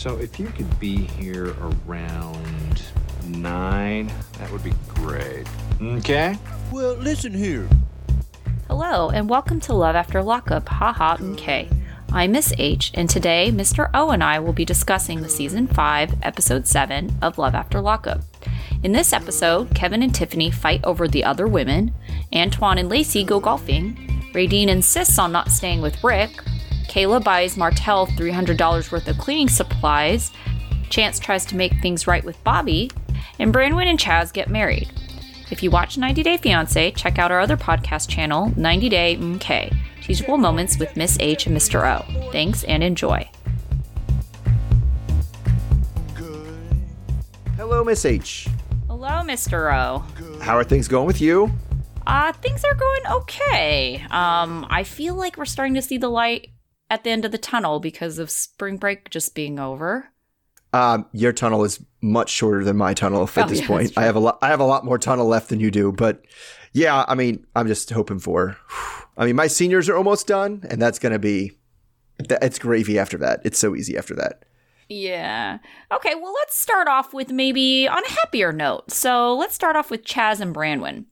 So if you could be here around nine, that would be great. Okay? Well, listen here. Hello, and welcome to Love After Lockup, haha, okay. I'm Miss H, and today Mr. O and I will be discussing the season 5, episode 7 of Love After Lockup. In this episode, Kevin and Tiffany fight over the other women, Antoine and Lacey go golfing, Radine insists on not staying with Rick, Kayla buys Martell $300 worth of cleaning supplies, Chance tries to make things right with Bobby, and Branwen and Chaz get married. If you watch 90 Day Fiancé, check out our other podcast channel, 90 Day MK, Teachable Moments with Miss H and Mr. O. Thanks and enjoy. Hello, Miss H. Hello, Mr. O. How are things going with you? Uh, things are going okay. Um, I feel like we're starting to see the light at the end of the tunnel because of spring break just being over. Um, your tunnel is much shorter than my tunnel at Oh, this yeah, point. I have a lot. I have a lot more tunnel left than you do. But yeah, I mean, I'm just hoping for. I mean, my seniors are almost done, and that's gonna be. It's gravy after that. It's so easy after that. Yeah. Okay, well, let's start off with maybe on a happier note. So let's start off with Chaz and Branwen.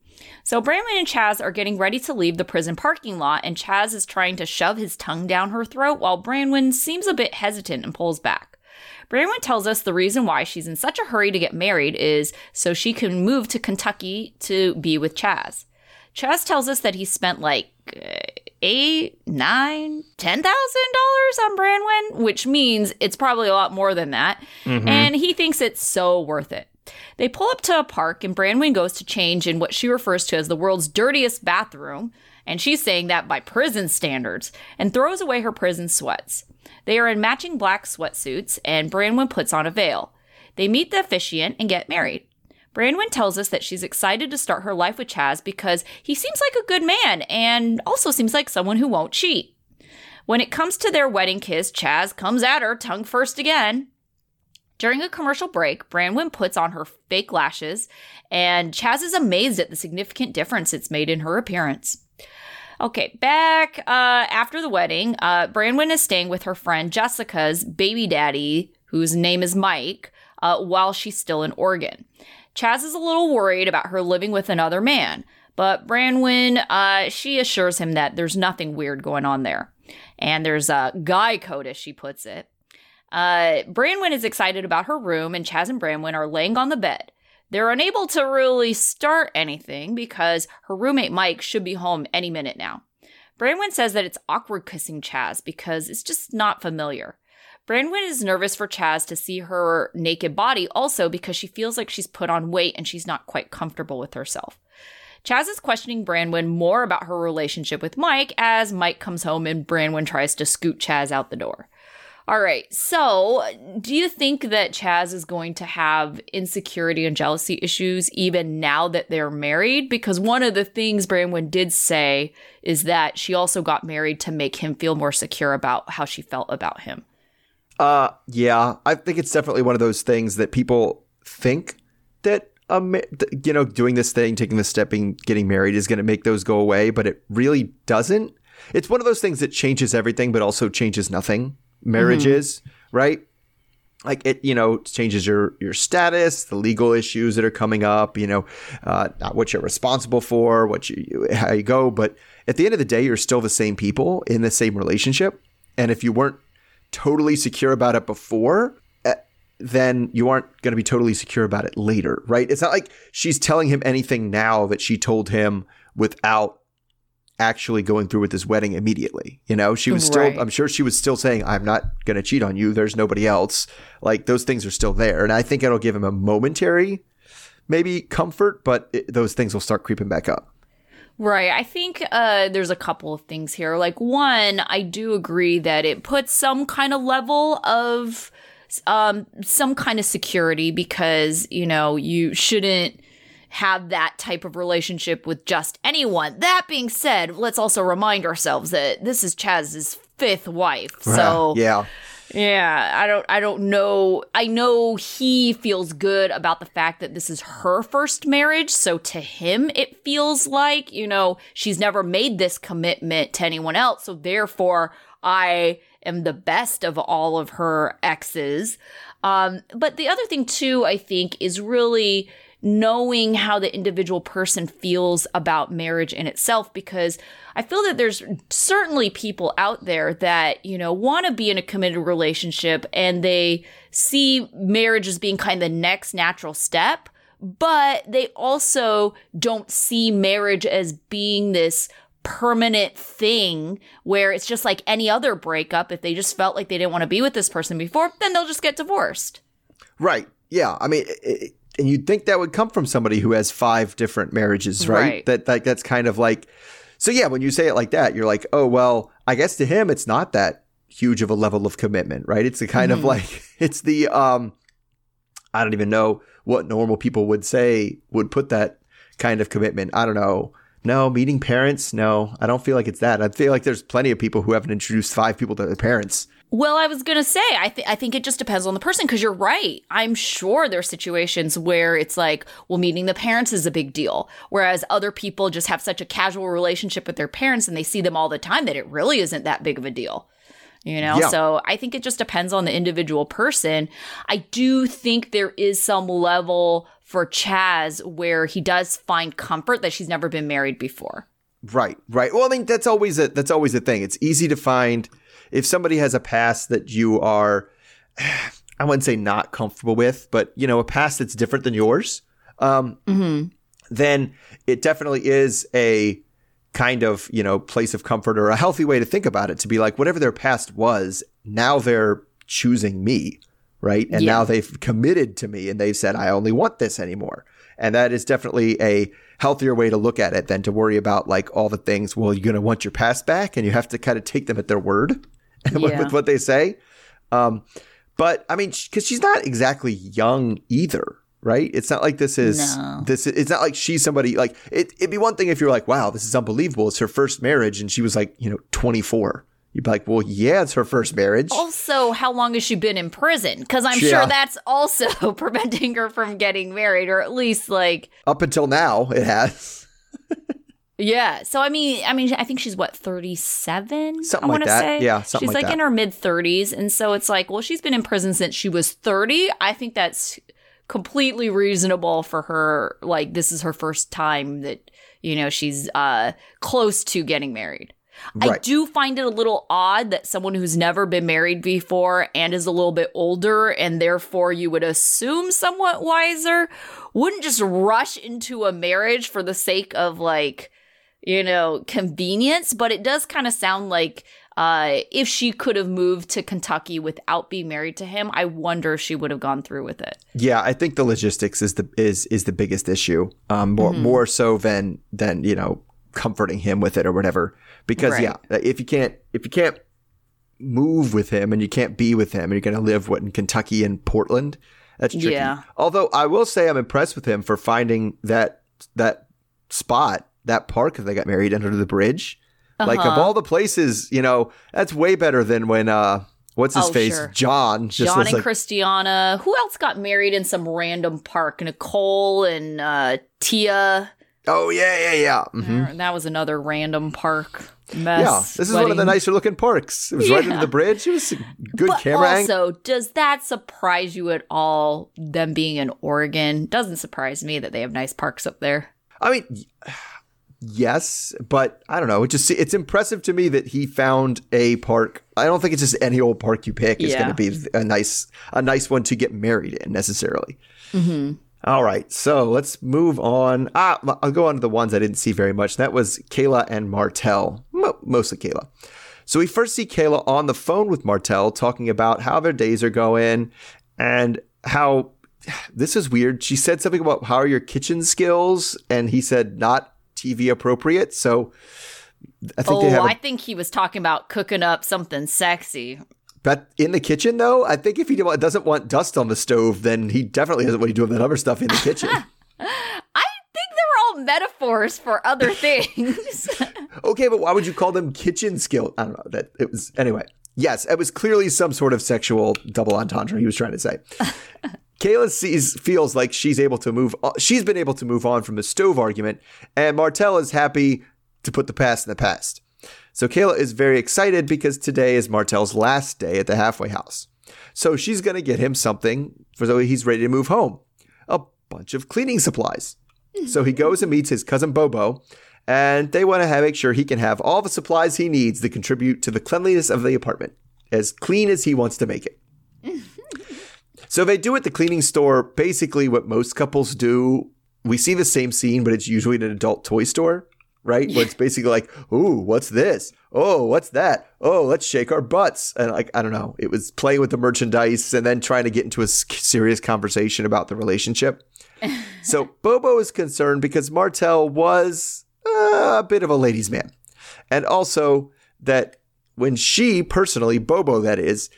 So Branwen and Chaz are getting ready to leave the prison parking lot, and Chaz is trying to shove his tongue down her throat while Branwen seems a bit hesitant and pulls back. Branwen tells us the reason why she's in such a hurry to get married is so she can move to Kentucky to be with Chaz. Chaz tells us that he spent like uh, eight, nine, ten thousand dollars on Branwen, which means it's probably a lot more than that. And he thinks it's so worth it. They pull up to a park, and Branwen goes to change in what she refers to as the world's dirtiest bathroom, and she's saying that by prison standards, and throws away her prison sweats. They are in matching black sweatsuits, and Branwen puts on a veil. They meet the officiant and get married. Branwen tells us that she's excited to start her life with Chaz because he seems like a good man and also seems like someone who won't cheat. When it comes to their wedding kiss, Chaz comes at her tongue first again. During a commercial break, Branwen puts on her fake lashes, and Chaz is amazed at the significant difference it's made in her appearance. Okay, back uh, after the wedding, uh, Branwen is staying with her friend Jessica's baby daddy, whose name is Mike, uh, while she's still in Oregon. Chaz is a little worried about her living with another man, but Branwen, uh, she assures him that there's nothing weird going on there. And there's a guy code, as she puts it. Uh, Branwen is excited about her room, and Chaz and Branwen are laying on the bed. They're unable to really start anything because her roommate Mike should be home any minute now. Branwen says that it's awkward kissing Chaz because it's just not familiar. Branwen is nervous for Chaz to see her naked body also because she feels like she's put on weight and she's not quite comfortable with herself. Chaz is questioning Branwen more about her relationship with Mike as Mike comes home and Branwen tries to scoot Chaz out the door. All right, so do you think that Chaz is going to have insecurity and jealousy issues even now that they're married? Because one of the things Branwen did say is that she also got married to make him feel more secure about how she felt about him. Uh, yeah, I think it's definitely one of those things that people think that um, you know, doing this thing, taking this step, being getting married is going to make those go away, but it really doesn't. It's one of those things that changes everything, but also changes nothing. Marriage is right. Like it, you know, changes your your status, the legal issues that are coming up. You know, uh, not what you're responsible for, what you, you how you go, but at the end of the day, you're still the same people in the same relationship. And if you weren't totally secure about it before, eh, then you aren't going to be totally secure about it later, right? It's not like she's telling him anything now that she told him without actually going through with this wedding immediately. You know, she was still, Right. I'm sure she was still saying, I'm not going to cheat on you. There's nobody else. Like those things are still there. And I think it'll give him a momentary, maybe comfort, but it, those things will start creeping back up. Right. I think uh, there's a couple of things here. Like, one, I do agree that it puts some kind of level of um, some kind of security because, you know, you shouldn't have that type of relationship with just anyone. That being said, let's also remind ourselves that this is Chaz's fifth wife. So, yeah. yeah, I don't I don't know. I know he feels good about the fact that this is her first marriage, so to him it feels like, you know, she's never made this commitment to anyone else, so therefore I am the best of all of her exes. Um, but the other thing too, I think, is really knowing how the individual person feels about marriage in itself because I feel that there's certainly people out there that, you know, want to be in a committed relationship and they see marriage as being kind of the next natural step, but they also don't see marriage as being this permanent thing where it's just like any other breakup. If they just felt like they didn't want to be with this person before, then they'll just get divorced. Right. Yeah. I mean, it, and you'd think that would come from somebody who has five different marriages, right? Right. That like that's kind of like so yeah, when you say it like that, you're like, "Oh, well, I guess to him it's not that huge of a level of commitment, right? It's the kind of like it's the um I don't even know what normal people would say would put that kind of commitment. I don't know. No, meeting parents? No, I don't feel like it's that. I feel like there's plenty of people who haven't introduced five people to their parents. Well, I was gonna say, I think I think it just depends on the person because you're right. I'm sure there's situations where it's like, well, meeting the parents is a big deal, whereas other people just have such a casual relationship with their parents and they see them all the time that it really isn't that big of a deal. You know, Yeah. so I think it just depends on the individual person. I do think there is some level for Chaz where he does find comfort that she's never been married before. Right, right. Well, I mean, that's always a that's always a thing. It's easy to find if somebody has a past that you are, I wouldn't say not comfortable with, but you know, a past that's different than yours. Um, Then it definitely is a kind of you know place of comfort or a healthy way to think about it. To be like, whatever their past was, now they're choosing me, right? And Yeah. now they've committed to me, and they've said, I only want this anymore. And that is definitely a healthier way to look at it than to worry about like all the things. Well, you're going to want your past back, and you have to kind of take them at their word Yeah. with what they say. Um, but I mean, because she's not exactly young either, right? It's not like this is No. this. It's not like she's somebody like it. It'd be one thing if you're like, wow, this is unbelievable. It's her first marriage, and she was like, you know, 24. You'd be like, well, yeah, it's her first marriage. Also, how long has she been in prison? Because I'm Yeah. sure that's also preventing her from getting married, or at least like, Up until now, it has. yeah. So I mean, I mean, I think she's what 37, Something I like that. Say. Yeah, something she's like like in her mid 30s, and so it's like, well, she's been in prison since she was 30. I think that's completely reasonable for her. Like, this is her first time that you know she's uh close to getting married. I do find it a little odd that someone who's never been married before and is a little bit older, and therefore you would assume somewhat wiser, wouldn't just rush into a marriage for the sake of like, you know, convenience. But it does kind of sound like uh, if she could have moved to Kentucky without being married to him, I wonder if she would have gone through with it. Yeah, I think the logistics is the is is the biggest issue. Um, more Mm-hmm. more so than than you know comforting him with it or whatever. Because Right. yeah, if you can't if you can't move with him and you can't be with him and you're going to live what in Kentucky and Portland, that's tricky. Yeah. Although I will say I'm impressed with him for finding that that spot that park that they got married under the bridge. Like of Uh-huh. all the places, you know, that's way better than when uh what's his Oh, face sure. John just John and like Christiana. Who else got married in some random park? Nicole and uh, Tia. oh yeah yeah yeah. Mhm. Uh, That was another random park mess. Yeah, this is one of the nicer looking parks. It was right under the bridge. It was a good But camera angle. also, does that surprise you at all? Them being in Oregon doesn't surprise me that they have nice parks up there. I mean, yes, but I don't know. It just it's impressive to me that he found a park. I don't think it's just any old park you pick is Yeah. going to be a nice a nice one to get married in necessarily. Mm-hmm. All right, so let's move on. Ah, I'll go on to the ones I didn't see very much. That was Kayla and Martell, Mo- mostly Kayla. So we first see Kayla on the phone with Martell talking about how their days are going and how this is weird. She said something about how are your kitchen skills, and he said not TV appropriate. So I think they Oh, have. a- I think he was talking about cooking up something sexy. but in the kitchen, though, I think if he doesn't want dust on the stove, then he definitely doesn't want to do that other stuff in the kitchen. I think they're all metaphors for other things. Okay, but why would you call them kitchen skill? I don't know. That it was anyway. Yes, it was clearly some sort of sexual double entendre he was trying to say. Kayla sees feels like she's able to move. o- She's been able to move on from the stove argument, and Martell is happy to put the past in the past. So Kayla is very excited because today is Martel's last day at the halfway house. So she's going to get him something for so he's ready to move home. A bunch of cleaning supplies. So he goes and meets his cousin Bobo, and they want to make sure he can have all the supplies he needs to contribute to the cleanliness of the apartment, as clean as he wants to make it. So they do at the cleaning store basically what most couples do. We see the same scene, but it's usually in an adult toy store, right? Where it's basically like, "Ooh, what's this? Oh, what's that? Oh, let's shake our butts." And like, I don't know, it was playing with the merchandise and then trying to get into a serious conversation about the relationship. So Bobo is concerned because Martel was uh, a bit of a ladies' man. And also that when she personally, Bobo that is,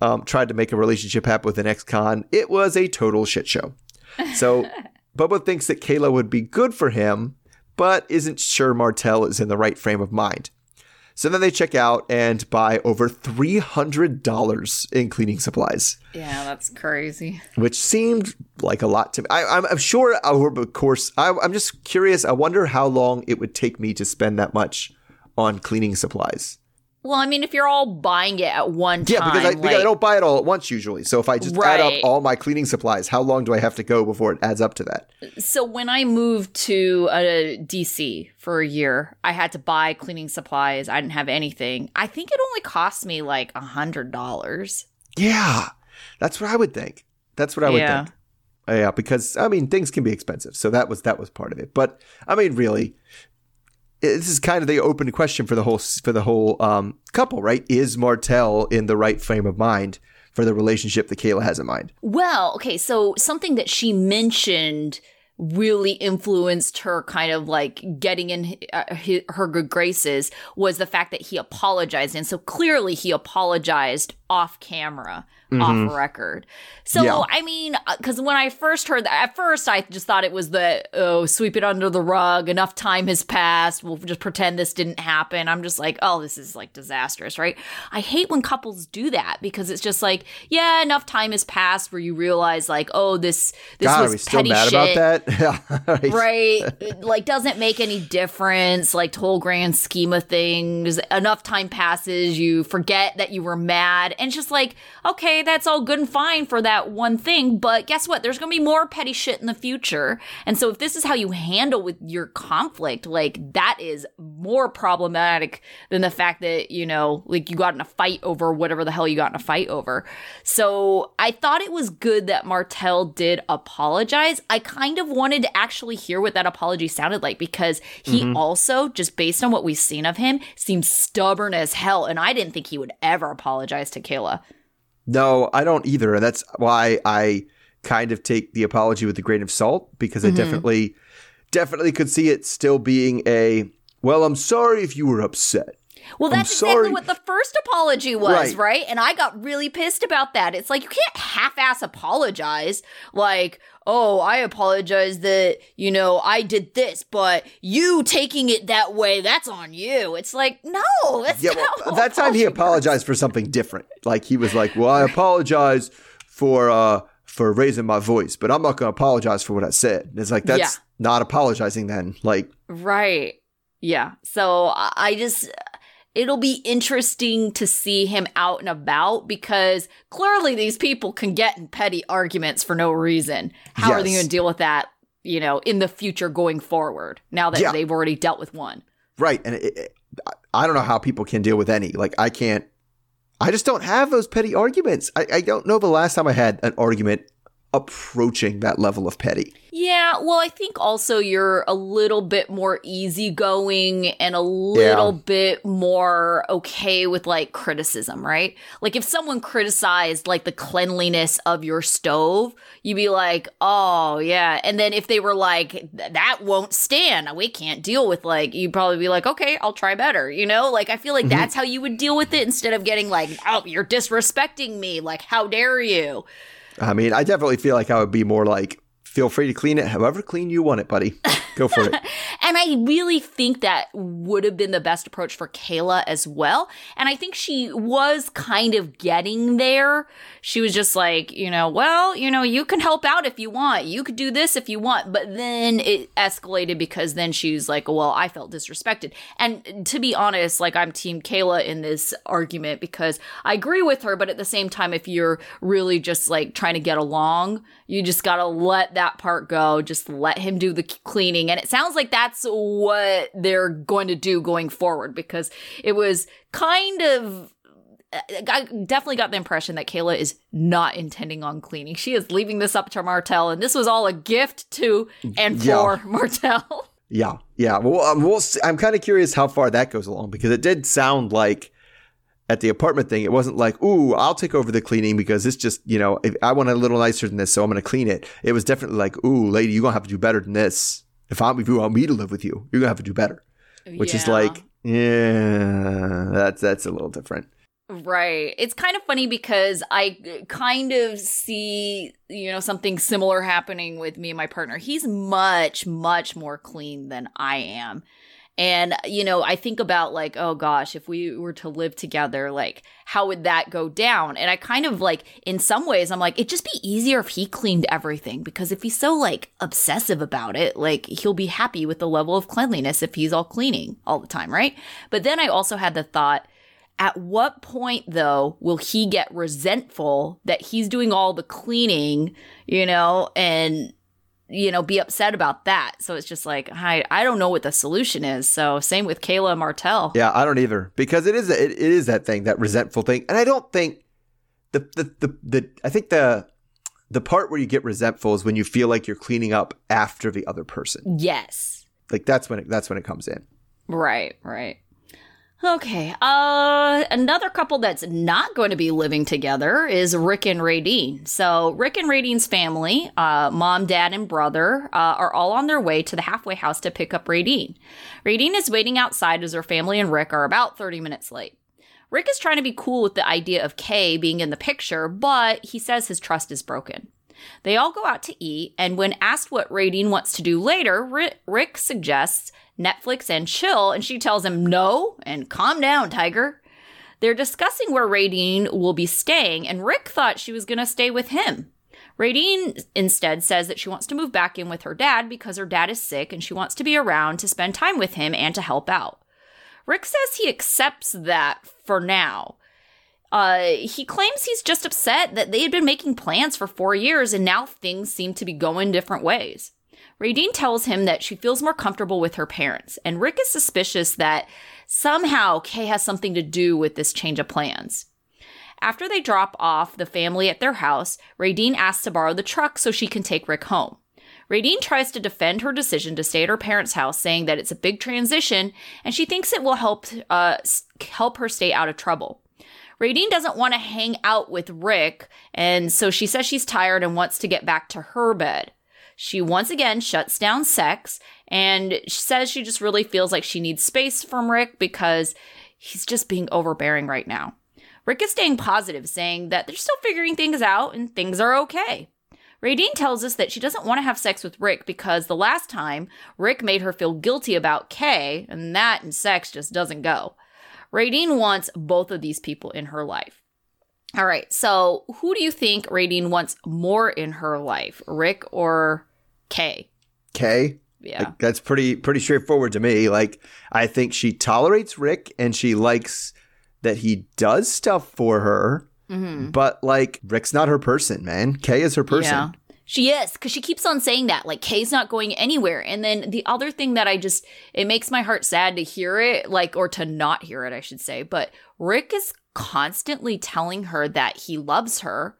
um, tried to make a relationship happen with an ex-con, it was a total shit show. So Bobo thinks that Kayla would be good for him, but isn't sure Martel is in the right frame of mind. So then they check out and buy over $300 in cleaning supplies Yeah, that's crazy. which seemed like a lot to me. I, I'm, I'm sure over the course, I, I'm just curious. I wonder how long it would take me to spend that much on cleaning supplies. Well, I mean, if you're all buying it at one Yeah, time, because I, because I don't buy it all at once usually. So if I just add up all my cleaning supplies, how long do I have to go before it adds up to that? So when I moved to uh, DC for a year, I had to buy cleaning supplies. I didn't have anything. I think it only cost me like a hundred dollars. Yeah, that's what I would think. That's what I would Yeah. think. Yeah, because I mean things can be expensive, so that was that was part of it. But I mean, really, this is kind of the open question for the whole for the whole um, couple, right? Is Martell in the right frame of mind for the relationship that Kayla has in mind? Well, okay, so something that she mentioned really influenced her kind of like getting in uh, hi- her good graces was the fact that he apologized and so clearly he apologized off camera off mm-hmm. record. So Yeah. i mean uh, because when i first heard that at first i just thought it was the oh sweep it under the rug enough time has passed we'll just pretend this didn't happen. I'm just like oh this is like disastrous right? I hate when couples do that because it's just like yeah enough time has passed where you realize like oh this this God, was are we still petty mad shit. about that? Yeah, right. like doesn't make any difference like whole grand scheme of things. Enough time passes you forget that you were mad. And it's just like okay that's all good and fine for that one thing but guess what? There's gonna be more petty shit in the future. And so if this is how you handle with your conflict like that is more problematic than the fact that you know like you got in a fight over whatever the hell you got in a fight over. So i thought it was good that martel did apologize. I kind of wanted to actually hear what that apology sounded like because he mm-hmm. also just based on what we've seen of him seems stubborn as hell and i didn't think he would ever apologize to kayla No, I don't either. And that's why I kind of take the apology with a grain of salt because Mm-hmm. I definitely, definitely could see it still being a, well, I'm sorry if you were upset. Well, that's exactly what the first apology was, Right. right. And I got really pissed about that. It's like you can't half-ass apologize. Like, oh, I apologize that you know I did this, but you taking it that way, that's on you. It's like, no, that's Yeah, not well, that time he apologized for something different. Like he was like, "Well, I apologize for uh for raising my voice, but I'm not going to apologize for what I said." And it's like that's Yeah. not apologizing then. Like, Right. Yeah. So I just, it'll be interesting to see him out and about because clearly these people can get in petty arguments for no reason. How are they going to deal with that, you know, in the future going forward now that Yeah. they've already dealt with one? right, and it, it, I- I don't know how people can deal with any. Like, I can't. I just don't have those petty arguments. I, I don't know the last time I had an argument approaching that level of petty. Yeah, well, I think also you're a little bit more easygoing and a little bit more okay with like criticism, right? Like if someone criticized like the cleanliness of your stove, you'd be like, "Oh, yeah." And then if they were like, "That won't stand. We can't deal with like," you'd probably be like, "Okay, I'll try better." You know? Like I feel like mm-hmm. that's how you would deal with it instead of getting like, "Oh, you're disrespecting me. Like how dare you?" I mean, I definitely feel like I would be more like, feel free to clean it however clean you want it, buddy. Go for it. And I really think that would have been the best approach for Kayla as well. And I think she was kind of getting there. She was just like, you know, well, you know, you can help out if you want. You could do this if you want. But then it escalated because then she was like, well, I felt disrespected. And to be honest, like I'm team Kayla in this argument because I agree with her. But at the same time, if you're really just like trying to get along, you just got to let that part go. Just let him do the cleaning. And it sounds like that's what they're going to do going forward because it was kind of. I definitely got the impression that Kayla is not intending on cleaning. She is leaving this up to Martell, and this was all a gift to and Yeah. for Martell. Yeah, yeah. Well, um, we'll. I'm kind of curious how far that goes along because it did sound like at the apartment thing, it wasn't like, "Ooh, I'll take over the cleaning because it's just you know if I want a little nicer than this, so I'm going to clean it." It was definitely like, "Ooh, lady, you're gonna have to do better than this. If I'm if you want me to live with you, you're gonna have to do better." Which is like, yeah, that's that's a little different. Right. It's kind of funny because I kind of see, you know, something similar happening with me and my partner. He's much, much more clean than I am. And, you know, I think about like, oh gosh, if we were to live together, like, how would that go down? And I kind of like, in some ways, I'm like, it'd just be easier if he cleaned everything because if he's so like obsessive about it, like, he'll be happy with the level of cleanliness if he's all cleaning all the time, right? But then I also had the thought, at what point, though, will he get resentful that he's doing all the cleaning, you know, and, you know, be upset about that? So it's just like, I, I don't know what the solution is. So same with Kayla Martell. Yeah, I don't either because it is it, it is that thing that resentful thing, and I don't think the the the, the I think the the part where you get resentful is when you feel like you're cleaning up after the other person. Yes. Like that's when it, that's when it comes in. Right, right. Okay. Uh another couple that's not going to be living together is Rick and Radine. So Rick and Radine's family, uh, mom, dad, and brother, uh, are all on their way to the halfway house to pick up Radine. Radine is waiting outside as her family and Rick are about 30 minutes late. Rick is trying to be cool with the idea of Kay being in the picture, but he says his trust is broken. They all go out to eat, and when asked what Radine wants to do later, Rick suggests Netflix and chill, and she tells him no and calm down, Tiger. They're discussing where Radine will be staying, and Rick thought she was going to stay with him. Radine instead says that she wants to move back in with her dad because her dad is sick and she wants to be around to spend time with him and to help out. Rick says he accepts that for now. Uh, he claims he's just upset that they had been making plans for four years and now things seem to be going different ways. Radine tells him that she feels more comfortable with her parents, and Rick is suspicious that somehow Kay has something to do with this change of plans. After they drop off the family at their house, Radine asks to borrow the truck so she can take Rick home. Radine tries to defend her decision to stay at her parents' house, saying that it's a big transition and she thinks it will help uh, help her stay out of trouble. Radine doesn't want to hang out with Rick, and so she says she's tired and wants to get back to her bed. She once again shuts down sex and says she just really feels like she needs space from Rick because he's just being overbearing right now. Rick is staying positive, saying that they're still figuring things out and things are okay. Radine tells us that she doesn't want to have sex with Rick because the last time Rick made her feel guilty about Kay, and that and sex just doesn't go. Radine wants both of these people in her life. All right, so who do you think Radine wants more in her life, Rick or Kay? Okay. Yeah. Like, that's pretty pretty straightforward to me. Like I think she tolerates Rick and she likes that he does stuff for her, mm-hmm. but like Rick's not her person, man. Kay is her person. Yeah. She is, because she keeps on saying that. Like, Kay's not going anywhere. And then the other thing that I just, it makes my heart sad to hear it, like, or to not hear it, I should say. But Rick is constantly telling her that he loves her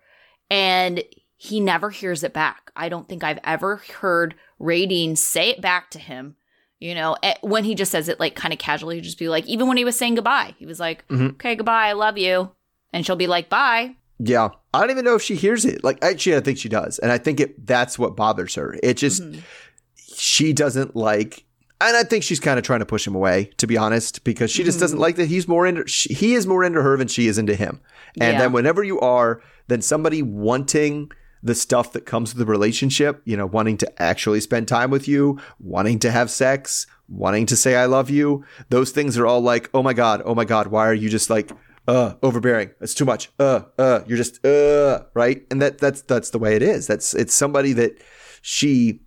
and he never hears it back. I don't think I've ever heard Radine say it back to him. You know, eh, when he just says it like kind of casually, just be like, even when he was saying goodbye, he was like, Mhm. okay, goodbye, I love you. And she'll be like, bye. Yeah. I don't even know if she hears it. Like actually I think she does. And I think it that's what bothers her. It just Mhm. she doesn't like and I think she's kind of trying to push him away, to be honest, because she just doesn't like that he's more into she, he is more into her than she is into him. And Yeah. then whenever you are, then somebody wanting the stuff that comes with the relationship, you know, wanting to actually spend time with you, wanting to have sex, wanting to say I love you, those things are all like, oh my God, oh my God, why are you just like, uh, overbearing? It's too much. Uh, uh, you're just, uh, right? And that that's that's the way it is. That's it's somebody that she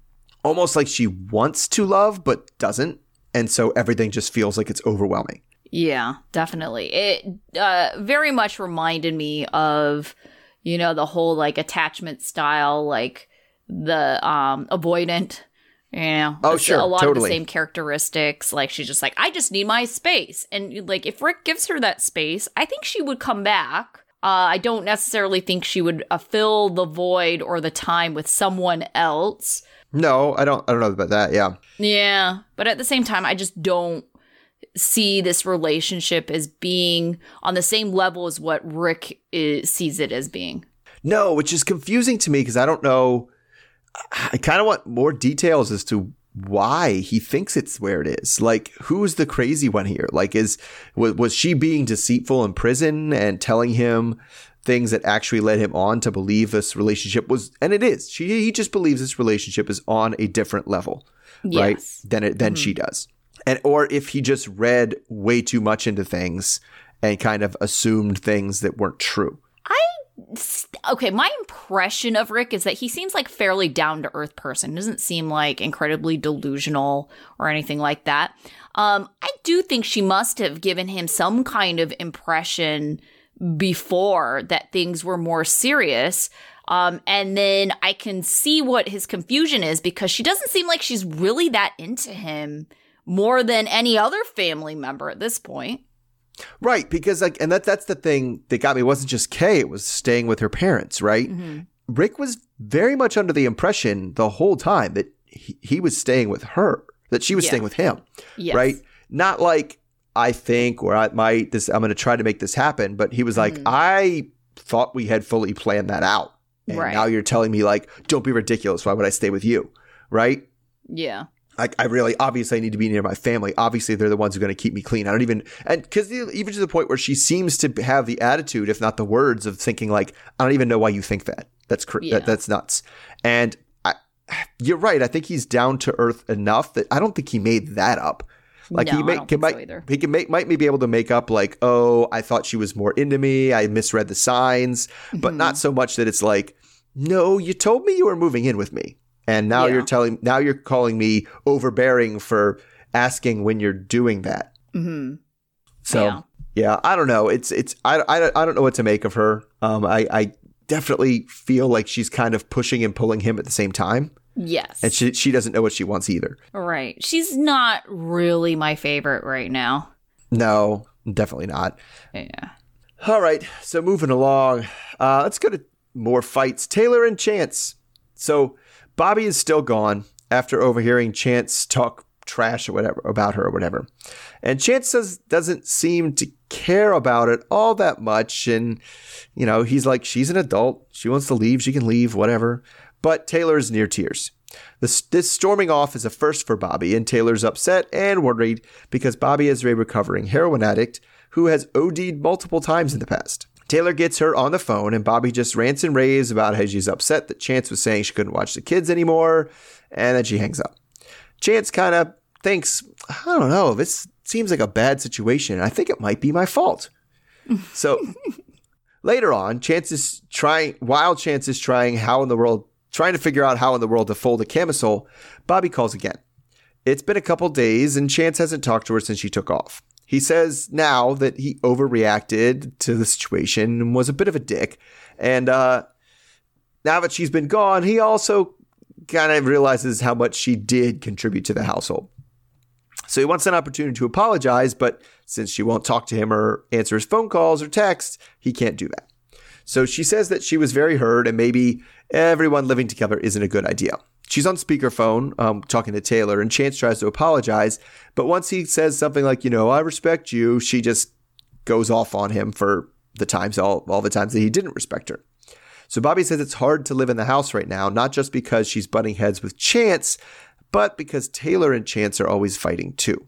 almost like she wants to love but doesn't. And so everything just feels like it's overwhelming. Yeah, definitely. It uh, very much reminded me of, you know, the whole like attachment style, like the um avoidant. You know, Oh, sure, a lot of the same characteristics. Like she's just like, I just need my space, and like if Rick gives her that space, I think she would come back. Uh, I don't necessarily think she would uh, fill the void or the time with someone else. No, I don't I don't know about that. Yeah. Yeah, but at the same time, I just don't see this relationship as being on the same level as what Rick is, sees it as being. No, which is confusing to me because I don't know. I kind of want more details as to why he thinks it's where it is. Like, who's the crazy one here? Like, is was, was she being deceitful in prison and telling him things that actually led him on to believe this relationship was? And it is. She he just believes this relationship is on a different level, right? Than it than mm-hmm. she does. And or if he just read way too much into things and kind of assumed things that weren't true. I okay, my impression of Rick is that he seems like fairly down to earth person. Doesn't seem like incredibly delusional or anything like that. Um, I do think she must have given him some kind of impression before that things were more serious. Um, and then I can see what his confusion is because she doesn't seem like she's really that into him more than any other family member at this point. Right, because like, and that that's the thing that got me. It wasn't just Kay; it was staying with her parents. Right. Mm-hmm. Rick was very much under the impression the whole time that he, he was staying with her, that she was Yeah. staying with him. Yes. Right. Not like I think or I might this. I'm going to try to make this happen, but he was like, mm-hmm. I thought we had fully planned that out, and Right. now you're telling me like, don't be ridiculous. Why would I stay with you? Right. Yeah. I, I really obviously I need to be near my family. Obviously, they're the ones who are going to keep me clean. I don't even and because even to the point where she seems to have the attitude, if not the words, of thinking like, I don't even know why you think that. That's cr- Yeah. that, that's nuts. And I, you're right. I think he's down to earth enough that I don't think he made that up. Like No, he may, can, so might either. he can make might maybe be able to make up like, oh, I thought she was more into me. I misread the signs, but Mm-hmm. not so much that it's like, no, you told me you were moving in with me, and now Yeah. you're telling now you're calling me overbearing for asking when you're doing that. hmm So Yeah. yeah, I don't know. It's it's I, I, I don't know what to make of her. Um, I I definitely feel like she's kind of pushing and pulling him at the same time, Yes. and she she doesn't know what she wants either. right. She's not really my favorite right now. No, definitely not. Yeah. All right, so moving along, uh, let's go to more fights. Taylor and Chance. So Bobby is still gone after overhearing Chance talk trash or whatever about her or whatever, and Chance says doesn't seem to care about it all that much, and you know he's like she's an adult, she wants to leave, she can leave, whatever. But Taylor is near tears. This, this storming off is a first for Bobby, and Taylor's upset and worried because Bobby is a recovering heroin addict who has OD'd multiple times in the past. Taylor gets her on the phone, and Bobby just rants and raves about how she's upset that Chance was saying she couldn't watch the kids anymore, and then she hangs up. Chance kind of thinks, I don't know, this seems like a bad situation. I think it might be my fault. So later on, Chance is trying, while Chance is trying how in the world, trying to figure out how in the world to fold a camisole, Bobby calls again. It's been a couple days and Chance hasn't talked to her since she took off. He says now that he overreacted to the situation and was a bit of a dick. And uh, now that she's been gone, he also kind of realizes how much she did contribute to the household. So he wants an opportunity to apologize, but since she won't talk to him or answer his phone calls or texts, he can't do that. So she says that she was very hurt and maybe everyone living together isn't a good idea. She's on speakerphone um, talking to Taylor, and Chance tries to apologize. But once he says something like, you know, I respect you, she just goes off on him for the times, all, all the times that he didn't respect her. So Bobby says it's hard to live in the house right now, not just because she's butting heads with Chance, but because Taylor and Chance are always fighting too.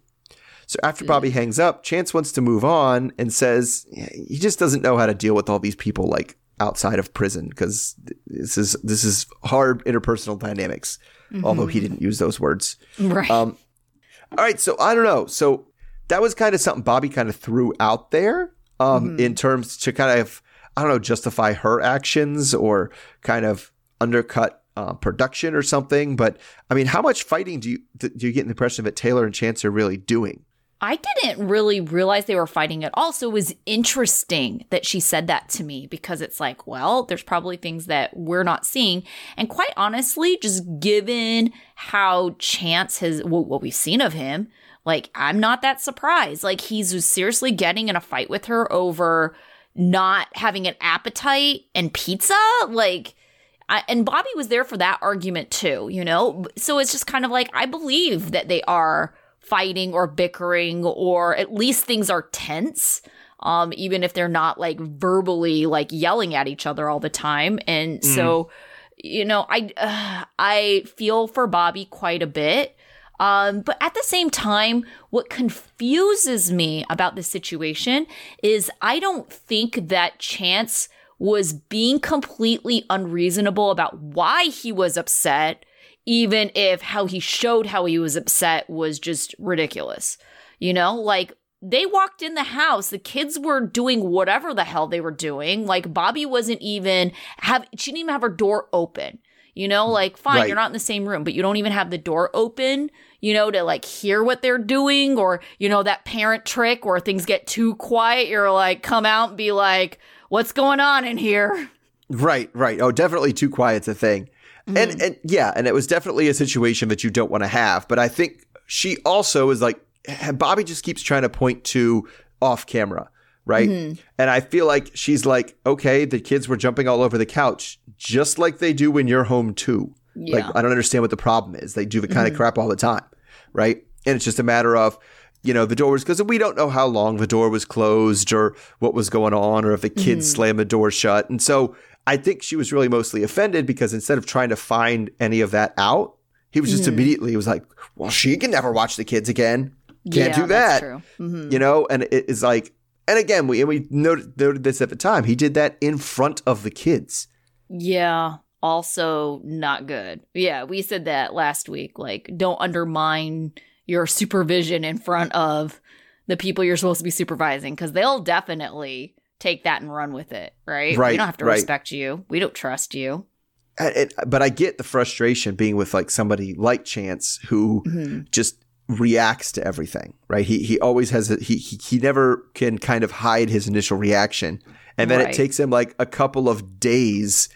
So after Bobby hangs up, Chance wants to move on and says he just doesn't know how to deal with all these people like outside of prison because this is this is hard interpersonal dynamics. Although he didn't use those words. Right. Um, all right, so I don't know. So that was kind of something Bobby kind of threw out there um, in terms to kind of I don't know justify her actions or kind of undercut uh, production or something. But I mean, how much fighting do you do you get in the impression that Taylor and Chance are really doing? I didn't really realize they were fighting at all. So it was interesting that she said that to me because it's like, well, there's probably things that we're not seeing. And quite honestly, just given how Chance has, what, we've seen of him, like, I'm not that surprised. Like, he's seriously getting in a fight with her over not having an appetite and pizza. Like, I, and Bobby was there for that argument too, you know? So it's just kind of like, I believe that they are fighting or bickering or at least things are tense um even if they're not like verbally like yelling at each other all the time. And so you know i uh, i feel for bobby quite a bit. Um but at the same time what confuses me about this situation is i don't think that chance was being completely unreasonable about why he was upset even if how he showed how he was upset was just ridiculous. You know, like they walked in the house, the kids were doing whatever the hell they were doing. Like Bobby wasn't even have she didn't even have her door open. You know, mm, like fine, Right. you're not in the same room, but you don't even have the door open, you know, to like hear what they're doing or, you know, that parent trick where things get too quiet, you're like come out and be like, "What's going on in here?" Right, right. Oh, definitely too quiet's a thing. And mm-hmm. and yeah, and it was definitely a situation that you don't want to have. But I think she also is like Bobby just keeps trying to point to off camera, right? Mm-hmm. And I feel like she's like, okay, the kids were jumping all over the couch, just like they do when you're home too. Yeah. Like I don't understand what the problem is. They do the kind of mm-hmm. crap all the time, right? And it's just a matter of you know, the door was because we don't know how long the door was closed or what was going on or if the kids slammed the door shut. And so I think she was really mostly offended because instead of trying to find any of that out, he was just immediately he was like, "Well, she can never watch the kids again. Can't Yeah, do that." that's true. Mhm. You know, and it is like, and again, we and we noted, noted this at the time. He did that in front of the kids. Yeah, also not good. Yeah, we said that last week. Like, don't undermine your supervision in front of the people you're supposed to be supervising because they'll definitely take that and run with it, right? Right, We don't have to right. respect you. We don't trust you. It, but I get the frustration being with like somebody like Chance who Mm-hmm. just reacts to everything, right? He he always has a, he, he he never can kind of hide his initial reaction, and then Right. it takes him like a couple of days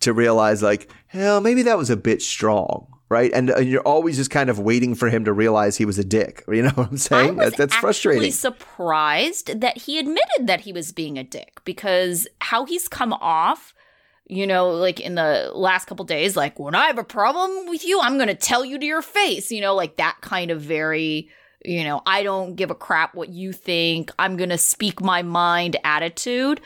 to realize like, hell, maybe that was a bit strong, right? And, and you're always just kind of waiting for him to realize he was a dick. You know what I'm saying? That- that's frustrating. surprised that he admitted that he was being a dick because how he's come off, you know, like in the last couple days, like when I have a problem with you, I'm going to tell you to your face, you know, like that kind of very, you know, I don't give a crap what you think. I'm going to speak my mind attitude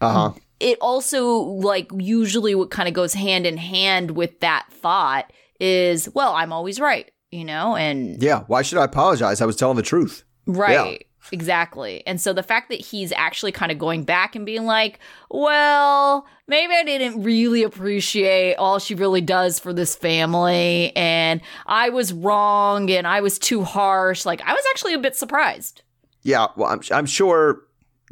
Uh huh. it also like usually what kind of goes hand in hand with that thought is well i'm always right you know and Yeah. Why should I apologize? I was telling the truth. right exactly and so the fact that he's actually kind of going back and being like well maybe i didn't really appreciate all she really does for this family and i was wrong and i was too harsh like i was actually a bit surprised Yeah, well, I'm, I'm sure.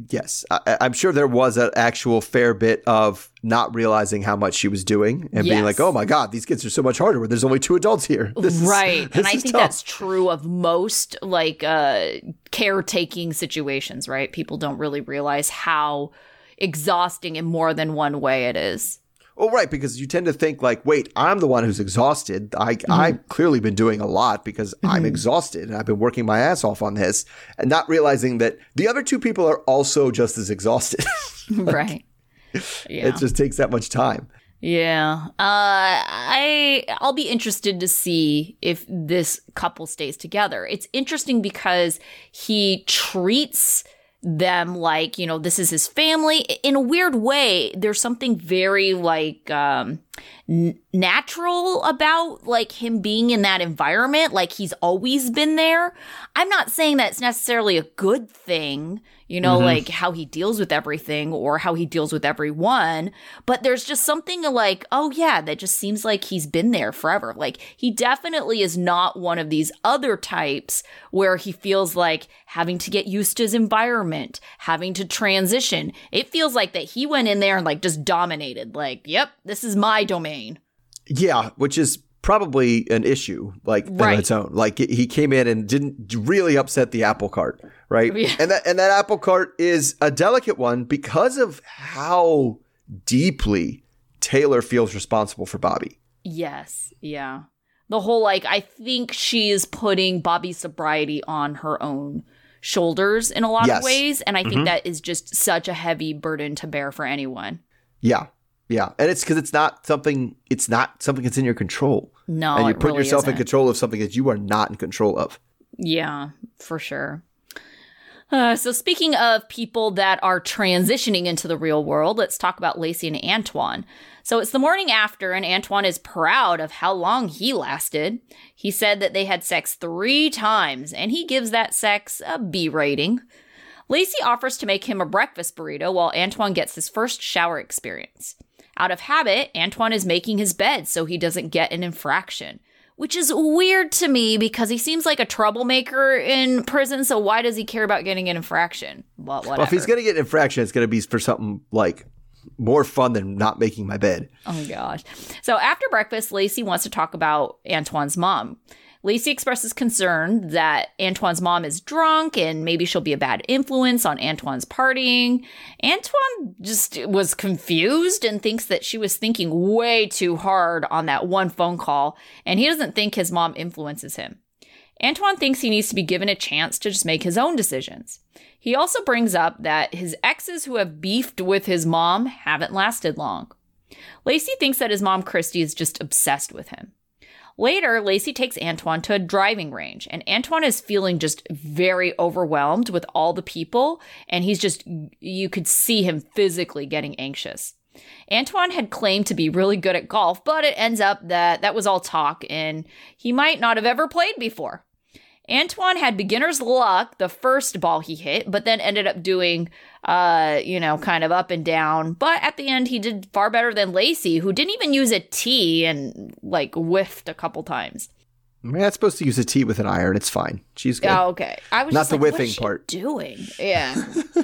Yes, I, I'm sure there was an actual fair bit of not realizing how much she was doing and being like, "Oh my god, these kids are so much harder when there's only two adults here." This right. this and i think tough. that's true of most like uh caretaking situations right? People don't really realize how exhausting in more than one way it is Well, right, because you tend to think like, "Wait, I'm the one who's exhausted. I Mm-hmm. I've clearly been doing a lot because I'm exhausted and I've been working my ass off on this," and not realizing that the other two people are also just as exhausted. right yeah it just takes that much time. Yeah. Uh I I'll be interested to see if this couple stays together. It's interesting because he treats them like, you know, this is his family. In a weird way, there's something very like um n- natural about like him being in that environment like he's always been there. I'm not saying that it's necessarily a good thing, you know, mm-hmm. like how he deals with everything or how he deals with everyone. But there's just something like, oh, yeah, that just seems like he's been there forever. Like he definitely is not one of these other types where he feels like having to get used to his environment, having to transition. It feels like that he went in there and like just dominated, like, yep, this is my domain. Yeah, which is probably an issue like Right. on its own. Like he came in and didn't really upset the apple cart, right? Yeah. And that and that apple cart is a delicate one because of how deeply Taylor feels responsible for Bobby. Yes, yeah. The whole like I think she is putting Bobby's sobriety on her own shoulders in a lot Yes. of ways and I think Mhm. that is just such a heavy burden to bear for anyone. Yeah. Yeah. And it's because it's not something it's not something that's in your control. No, and you put really yourself in isn't. control of something that you are not in control of. Yeah, for sure. Uh, so, speaking of people that are transitioning into the real world, let's talk about Lacey and Antoine. So, it's the morning after, and Antoine is proud of how long he lasted. He said that they had sex three times, and he gives that sex a B rating. Lacey offers to make him a breakfast burrito while Antoine gets his first shower experience. Out of habit, Antoine is making his bed so he doesn't get an infraction, which is weird to me because he seems like a troublemaker in prison. So why does he care about getting an infraction? Well, whatever. Well, if he's going to get an infraction, it's going to be for something like more fun than not making my bed. Oh gosh. So after breakfast, Lacey wants to talk about Antoine's mom. Lacey expresses concern that Antoine's mom is drunk and maybe she'll be a bad influence on Antoine's partying. Antoine just was confused and thinks that she was thinking way too hard on that one phone call, and he doesn't think his mom influences him. Antoine thinks he needs to be given a chance to just make his own decisions. He also brings up that his exes who have beefed with his mom haven't lasted long. Lacey thinks that his mom, Christy, is just obsessed with him. Later, Lacey takes Antoine to a driving range, and Antoine is feeling just very overwhelmed with all the people, and he's just, you could see him physically getting anxious. Antoine had claimed to be really good at golf, but it ends up that that was all talk, and he might not have ever played before. Antoine had beginner's luck the first ball he hit, but then ended up doing, uh, you know, kind of up and down. But at the end, he did far better than Lacey, who didn't even use a tee and like whiffed a couple times. Mean, that's supposed to use a tee with an iron. It's fine. She's good. Oh, okay. I was Not just the like, whiffing part. Doing, yeah.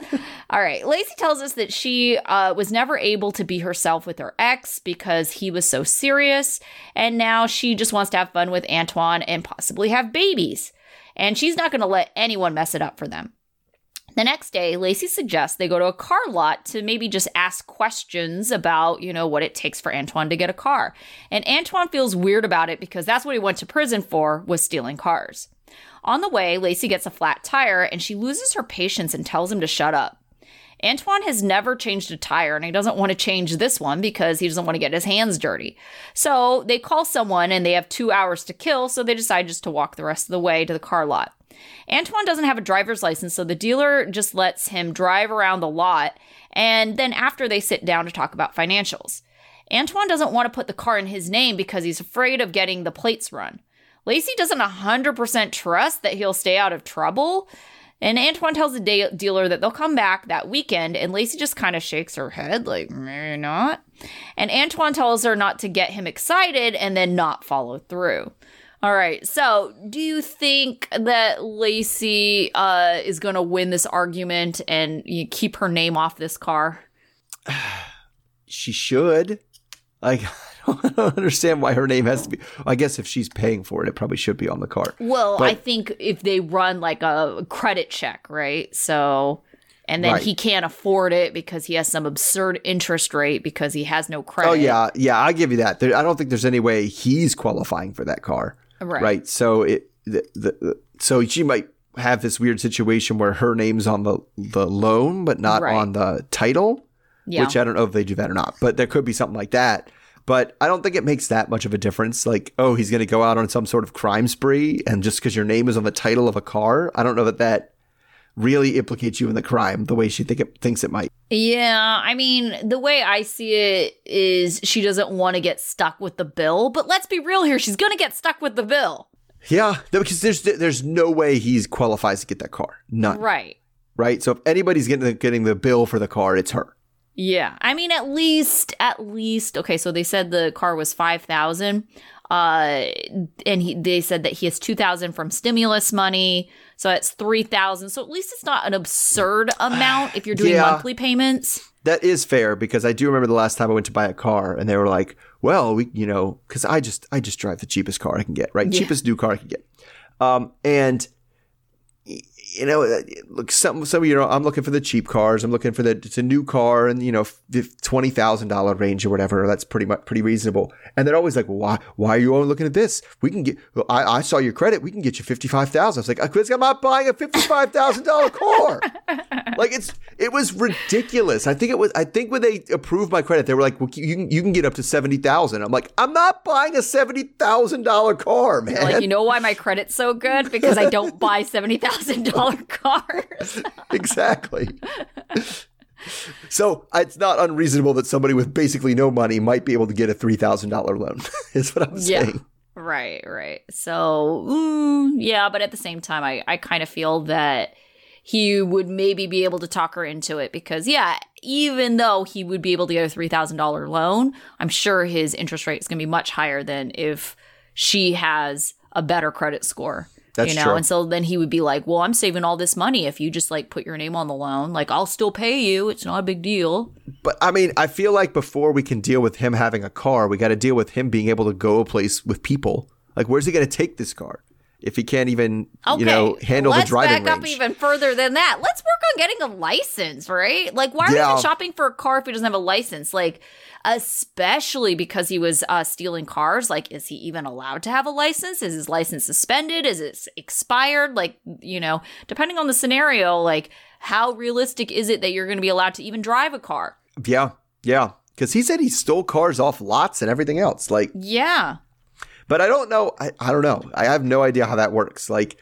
All right. Lacey tells us that she uh, was never able to be herself with her ex because he was so serious, and now she just wants to have fun with Antoine and possibly have babies. And she's not going to let anyone mess it up for them. The next day, Lacey suggests they go to a car lot to maybe just ask questions about, you know, what it takes for Antoine to get a car. And Antoine feels weird about it because that's what he went to prison for was stealing cars. On the way, Lacey gets a flat tire and she loses her patience and tells him to shut up. Antoine has never changed a tire and he doesn't want to change this one because he doesn't want to get his hands dirty. So they call someone and they have two hours to kill, so they decide just to walk the rest of the way to the car lot. Antoine doesn't have a driver's license, so the dealer just lets him drive around the lot, and then after they sit down to talk about financials. Antoine doesn't want to put the car in his name because he's afraid of getting the plates run. Lacey doesn't 100% trust that he'll stay out of trouble. And Antoine tells the de- dealer that they'll come back that weekend, and Lacey just kind of shakes her head, like, maybe not. And Antoine tells her not to get him excited and then not follow through. All right, so do you think that Lacey uh, is going to win this argument and you keep her name off this car? She should. Like, I don't understand why her name has to be. I guess if she's paying for it, it probably should be on the car. Well, But- I think if they run like a credit check, right? So, and then Right. he can't afford it because he has some absurd interest rate because he has no oh, credit. Oh yeah, yeah, I give you that. There, I don't think there's any way he's qualifying for that car. Right. So it the, the, the so she might have this weird situation where her name's on the the loan but not Right. on the title, Yeah. which I don't know if they do that or not. But there could be something like that. But I don't think it makes that much of a difference. Like, oh, he's going to go out on some sort of crime spree, and just because your name is on the title of a car, I don't know that that really implicates you in the crime the way she think it, thinks it might. Yeah, I mean, the way I see it is she doesn't want to get stuck with the bill, but let's be real here, she's going to get stuck with the bill. Yeah, because there's there's no way he's qualifies to get that car. None. Right. right? So if anybody's getting the, getting the bill for the car, it's her. Yeah. I mean, at least, at least, okay, so they said the car was 5000 uh, and he, they said that he has 2000 from stimulus money. So that's 3000 So at least it's not an absurd amount if you're doing Yeah. monthly payments. That is fair because I do remember the last time I went to buy a car and they were like, "Well, we, you know, because I just I just drive the cheapest car I can get, right? Yeah. Cheapest new car I can get." Um, and you know, uh, look, some some you know, I'm looking for the cheap cars. I'm looking for the it's a new car and you know, thousand dollar range or whatever. That's pretty much pretty reasonable. And they're always like, well, "Why why are you only looking at this? We can get. Well, I I saw your credit. We can get you fifty five thousand. I was like, "Chris, I'm not buying a fifty five thousand dollar car." like it's it was ridiculous. I think it was. I think when they approved my credit, they were like, "Well, you can you can get up to seventy thousand. I'm like, I'm not buying a seventy thousand dollar car, man. Like, you know why my credit's so good? Because I don't buy $70,000 cars. exactly. so it's not unreasonable that somebody with basically no money might be able to get a three thousand dollar loan. is what I'm Yeah. saying. Right, right. So, mm, yeah, but at the same time, I, I kind of feel that he would maybe be able to talk her into it because, yeah, even though he would be able to get a $3,000 loan, I'm sure his interest rate is going to be much higher than if she has a better credit score. That's you know, true. and so then he would be like, "Well, I'm saving all this money if you just like put your name on the loan. Like, I'll still pay you. It's not a big deal." But I mean, I feel like before we can deal with him having a car, we got to deal with him being able to go a place with people. Like, where's he going to take this car if he can't even, Okay, you know, handle the driving back up even further than that. Let's work on getting a license, right? Like, why are we even shopping for a car if he doesn't have a license? Like, especially because he was uh, stealing cars. Like, is he even allowed to have a license? Is his license suspended? Is it expired? Like, you know, depending on the scenario, like, how realistic is it that you're going to be allowed to even drive a car? yeah, yeah. Because he said he stole cars off lots and everything else. Like, Yeah. But I don't know. I, I don't know. I have no idea how that works. Like,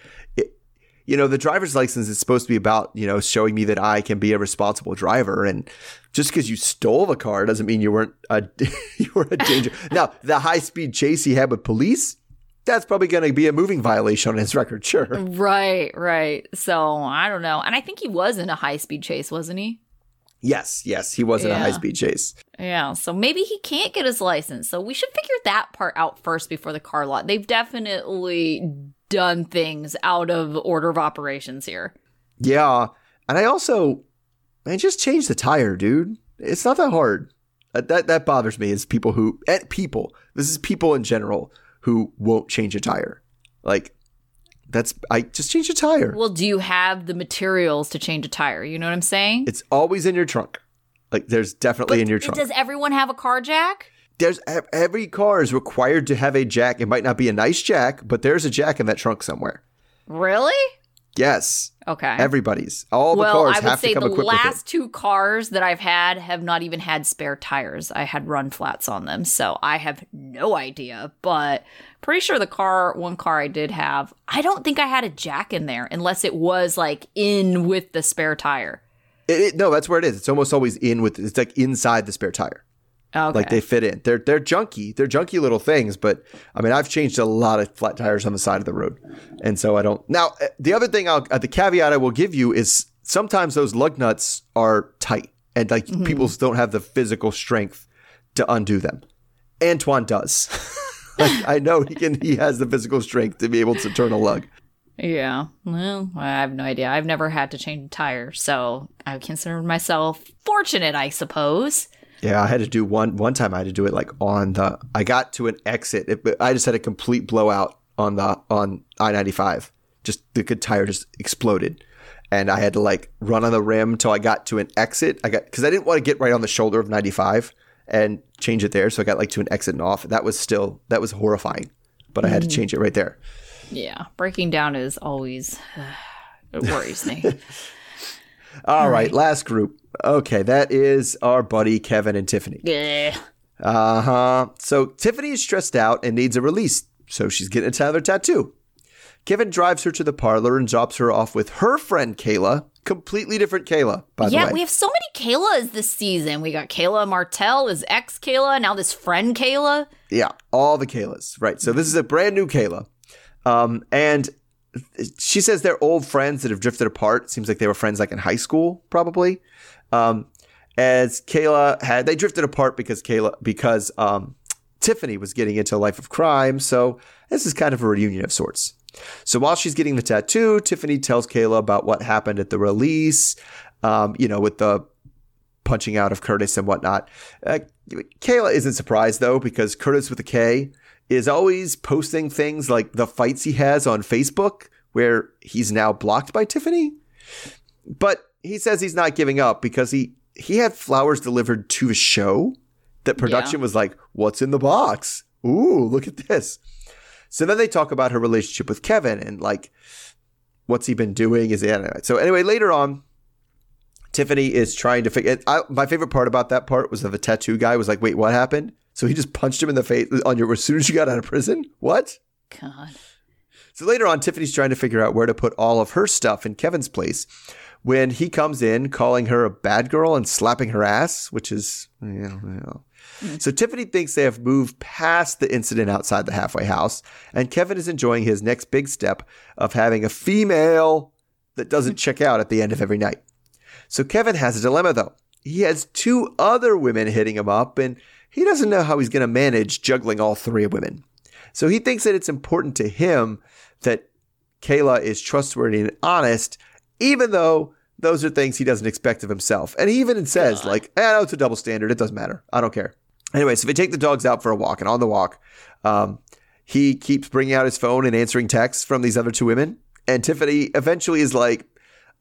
you know, the driver's license is supposed to be about, you know, showing me that I can be a responsible driver. And just because you stole the car doesn't mean you weren't a, you were a danger. now, the high speed chase he had with police, that's probably going to be a moving violation on his record. Sure. Right, right. So I don't know. And I think he was in a high speed chase, wasn't he? Yes, yes. He was in a high speed chase. Yeah, so maybe he can't get his license. So we should figure that part out first before the car lot. They've definitely done things out of order of operations here. Yeah. And I also, man, just change the tire, dude. It's not that hard. Uh, that that bothers me is people who and people. This is people in general who won't change a tire. Like that's I just change a tire. Well, do you have the materials to change a tire? You know what I'm saying? It's always in your trunk. Like there's definitely in your trunk. Does everyone have a car jack? There's every car is required to have a jack. It might not be a nice jack, but there's a jack in that trunk somewhere. Really? Yes, Okay. everybody's. All the well, cars I would have say to come the equipped with it. Well, I would say the last two cars that I've had have not even had spare tires. I had run flats on them, so I have no idea. But pretty sure the car, one car I did have, I don't think I had a jack in there unless it was like in with the spare tire. It- it- no, that's where it is. It's almost always in with. It's like inside the spare tire. Okay. Like they fit in. They're they're junky. They're junky little things. But I mean, I've changed a lot of flat tires on the side of the road, and so I don't. Now, uh, the other thing, I'll, uh, the caveat I will give you is sometimes those lug nuts are tight, and like people don't have the physical strength to undo them. Antoine does. like, I know he can. He has the physical strength to be able to turn a lug. yeah. Well, I have no idea. I've never had to change a tire, so I consider myself fortunate, I suppose. Yeah, I had to do one one time. I had to do it like on the. I got to an exit. It, I just had a complete blowout on the on I ninety five. Just the good tire just exploded, and I had to like run on the rim till I got to an exit. I got because I didn't want to get right on the shoulder of ninety five and change it there. So I got like to an exit and off. That was still that was horrifying, but I had to mm. change it right there. Yeah. Breaking down is always. it worries me. All right, last group. Okay, that is our buddy Kevin and Tiffany. yeah. Uh huh. So Tiffany is stressed out and needs a release, so she's getting another tattoo. Kevin drives her to the parlor and drops her off with her friend Kayla. Completely different Kayla, by the way. Yeah, we have so many Kaylas this season. We got Kayla Martell, his ex Kayla, now this friend Kayla. yeah, all the Kaylas. Right. So this is a brand new Kayla. Um, and she says they're old friends that have drifted apart. Seems like they were friends like in high school, probably. Um, as Kayla had, they drifted apart because Kayla, because um, Tiffany was getting into a life of crime. So this is kind of a reunion of sorts. So while she's getting the tattoo, Tiffany tells Kayla about what happened at the release, um, you know, with the punching out of Curtis and whatnot. Uh, Kayla isn't surprised though, because Curtis with a K is always posting things like the fights he has on Facebook, where he's now blocked by Tiffany. But he says he's not giving up because he he had flowers delivered to a show that production Yeah. was like, "What's in the box? Ooh, look at this." So then they talk about her relationship with Kevin and like what's he been doing? Is anyway. So anyway, later on, Tiffany is trying to figure. I, my favorite part about that part was that the tattoo guy was like, "Wait, what happened?" So he just punched him in the face on your as soon as you got out of prison. What? God. So later on, Tiffany's trying to figure out where to put all of her stuff in Kevin's place when he comes in calling her a bad girl and slapping her ass, which is, you know, know. So Tiffany thinks they have moved past the incident outside the halfway house, and Kevin is enjoying his next big step of having a female that doesn't hmm. check out at the end of every night. So Kevin has a dilemma though. He has two other women hitting him up, and he doesn't know how he's going to manage juggling all three women. So he thinks that it's important to him that Kayla is trustworthy and honest, even though those are things he doesn't expect of himself. And he even says, like, eh, know it's a double standard. It doesn't matter. I don't care. Anyway, so they take the dogs out for a walk, and on the walk, um, he keeps bringing out his phone and answering texts from these other two women. And Tiffany eventually is like,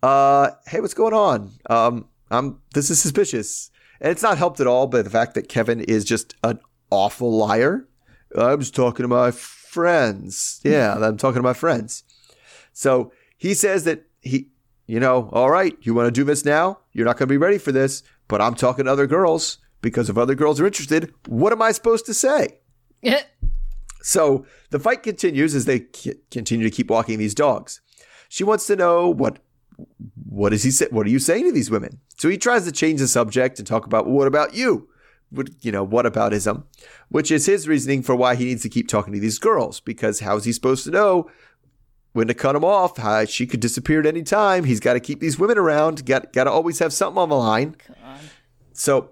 uh, "Hey, what's going on? Um, I'm this is suspicious." And it's not helped at all by the fact that Kevin is just an awful liar. I'm just talking to my friends. Yeah, I'm talking to my friends. So he says that he, you know, all right, you want to do this now? You're not going to be ready for this, but I'm talking to other girls because if other girls are interested, what am I supposed to say? So the fight continues as they c- continue to keep walking these dogs. She wants to know what what is he say? What are you saying to these women? So he tries to change the subject and talk about what about you? What you know? What aboutism? Which is his reasoning for why he needs to keep talking to these girls because how is he supposed to know when to cut him off? How she could disappear at any time. He's got to keep these women around. Got got to always have something on the line. So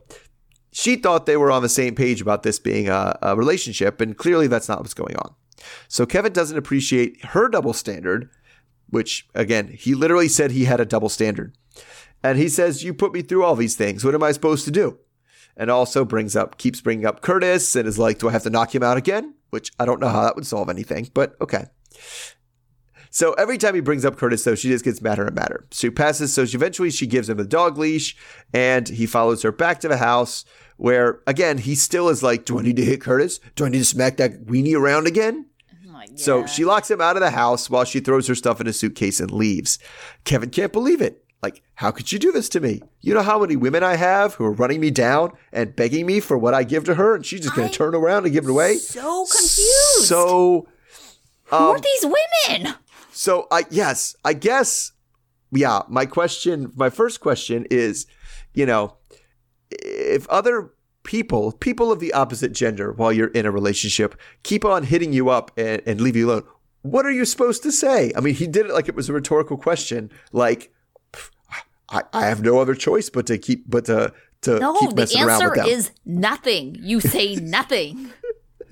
she thought they were on the same page about this being a, a relationship, and clearly that's not what's going on. So Kevin doesn't appreciate her double standard, which again, he literally said he had a double standard. And he says, You put me through all these things. What am I supposed to do? And also brings up, keeps bringing up Curtis and is like, Do I have to knock him out again? Which I don't know how that would solve anything, but okay. So every time he brings up Curtis, though, she just gets madder and madder. So he passes. So she eventually she gives him a dog leash, and he follows her back to the house. Where again, he still is like, "Do I need to hit Curtis? Do I need to smack that weenie around again?" So she locks him out of the house while she throws her stuff in a suitcase and leaves. Kevin can't believe it. Like, how could you do this to me? You know how many women I have who are running me down and begging me for what I give to her, and she's just going to turn around and give it away. So confused. So Who um, are these women? So I yes, I guess yeah, my question my first question is, you know, if other people, people of the opposite gender while you're in a relationship keep on hitting you up and, and leave you alone, what are you supposed to say? I mean, he did it like it was a rhetorical question, like I, I have no other choice but to keep but to to No, keep messing around answer with them. is nothing. You say nothing,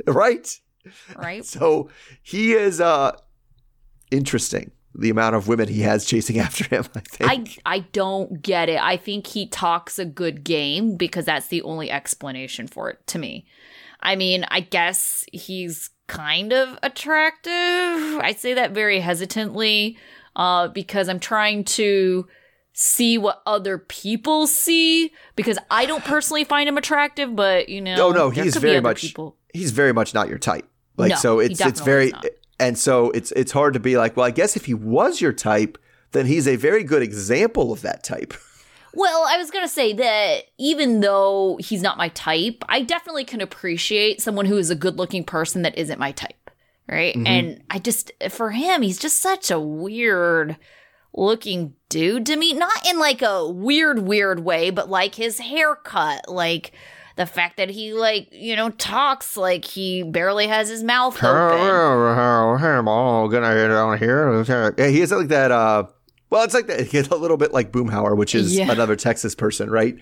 right? right? So he is uh interesting. The amount of women he has chasing after him, I think. I I don't get it. I think he talks a good game because that's the only explanation for it to me. I mean, I guess he's kind of attractive. I say that very hesitantly uh, because I'm trying to see what other people see because I don't personally find him attractive, but you know, Oh no, he's very much people. he's very much not your type. Like No, so it's it's very. And so it's it's hard to be like, well, I guess if he was your type, then he's a very good example of that type. Well, I was going to say that even though he's not my type, I definitely can appreciate someone who is a good looking person that isn't my type. Right. Mm-hmm. And I just, for him, he's just such a weird looking dude to me. Not in like a weird, weird way, but like his haircut, like the fact that he like you know talks like he barely has his mouth open. Oh, gonna get on here. Yeah, he is like that. Uh, well, it's like that. He's a little bit like Boomhauer, which is Yeah. another Texas person, right?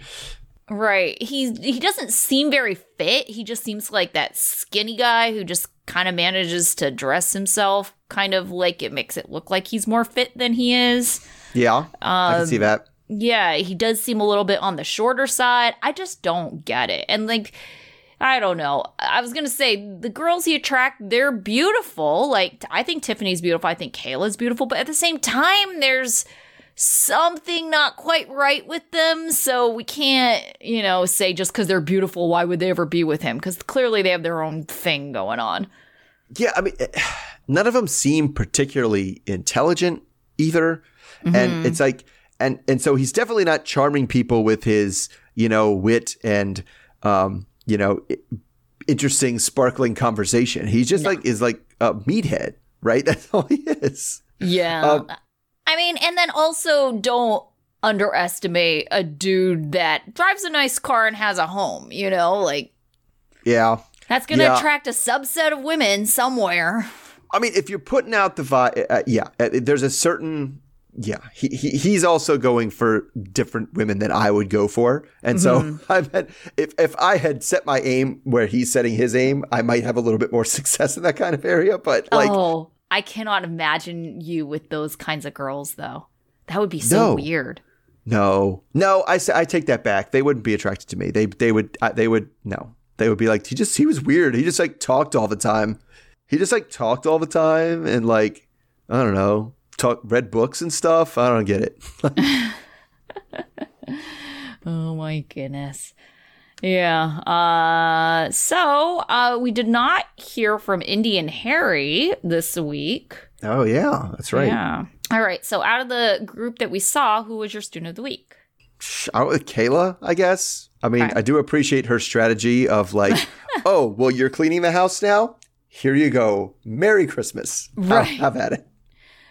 Right. He's he doesn't seem very fit. He just seems like that skinny guy who just kind of manages to dress himself kind of like it makes it look like he's more fit than he is. Yeah, I can see Um, that. Yeah, he does seem a little bit on the shorter side. I just don't get it. And like I don't know. I was going to say the girls he attract, they're beautiful. Like I think Tiffany's beautiful. I think Kayla's beautiful, but at the same time there's something not quite right with them. So we can't, you know, say just cuz they're beautiful why would they ever be with him? Cuz clearly they have their own thing going on. Yeah, I mean, eh, none of them seem particularly intelligent either, Mm-hmm. and it's like, and and so he's definitely not charming people with his, you know, wit and, um, you know, interesting, sparkling conversation. He's just like is like a meathead, right? That's all he is. Yeah. Um, I mean, and then also don't underestimate a dude that drives a nice car and has a home, you know? Like, Yeah. that's going to Yeah. attract a subset of women somewhere. I mean, if you're putting out the vibe, uh, yeah, uh, there's a certain, yeah, he, he he's also going for different women than I would go for, and so mm-hmm. I bet if if I had set my aim where he's setting his aim, I might have a little bit more success in that kind of area. But like, oh, I cannot imagine you with those kinds of girls, though. That would be so No. weird. no, no, I say I take that back. They wouldn't be attracted to me. They they would they would no, they would be like he just he was weird. He just like talked all the time. He just like talked all the time and like I don't know, talk read books and stuff. I don't get it. Oh my goodness. Yeah. Uh so uh we did not hear from Indy and Harry this week. Oh yeah, that's right. Yeah. All right. So out of the group that we saw, who was your student of the week? Out with Kayla, I guess. I mean. I do appreciate her strategy of like, oh, well, you're cleaning the house now. Here you go. Merry Christmas. Have- Right. Have, at it.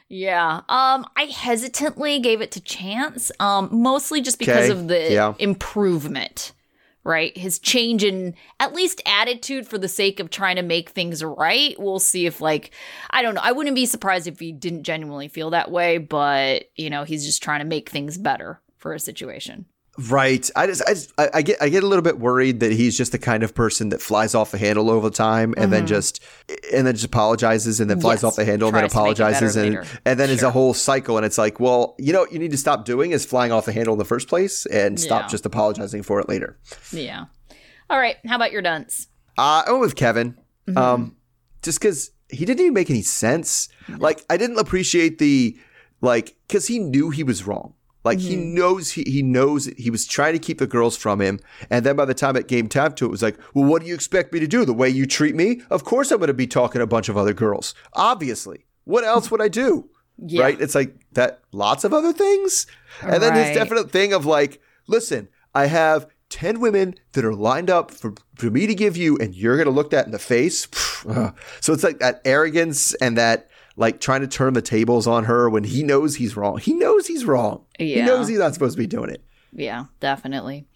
Yeah. Um I hesitantly gave it to Chance. Um mostly just because Okay, of the yeah. improvement. Right? His change in at least attitude for the sake of trying to make things right. We'll see if like I don't know. I wouldn't be surprised if he didn't genuinely feel that way, but you know, he's just trying to make things better for a situation. Right. I just, I, just I, get, I get a little bit worried that he's just the kind of person that flies off the handle all the time, and then just, and then just apologizes, and then flies Mm-hmm. Yes. off the handle, and then Tries to make it better apologizes, and later. and then it's a whole cycle, and it's like, well, you know, what you need to stop doing is flying off the handle in the first place, and stop Yeah. just apologizing for it later. Yeah. All right. How about your dunce? Uh, I went with Kevin. Mm-hmm. Um, just because he didn't even make any sense. Like, I didn't appreciate the, like, because he knew he was wrong. Like, he Mm-hmm. knows he, he knows he was trying to keep the girls from him. And then by the time it came time to it, it was like, well, what do you expect me to do? The way you treat me? Of course I'm going to be talking to a bunch of other girls. Obviously. What else would I do? Yeah. Right? It's like that, lots of other things. And then his definite thing of like, listen, I have 10 women that are lined up for, for me to give you, and you're going to look that in the face. So it's like that arrogance and that like trying to turn the tables on her when he knows he's wrong. He knows he's wrong. Yeah. He knows he's not supposed to be doing it. Yeah, definitely.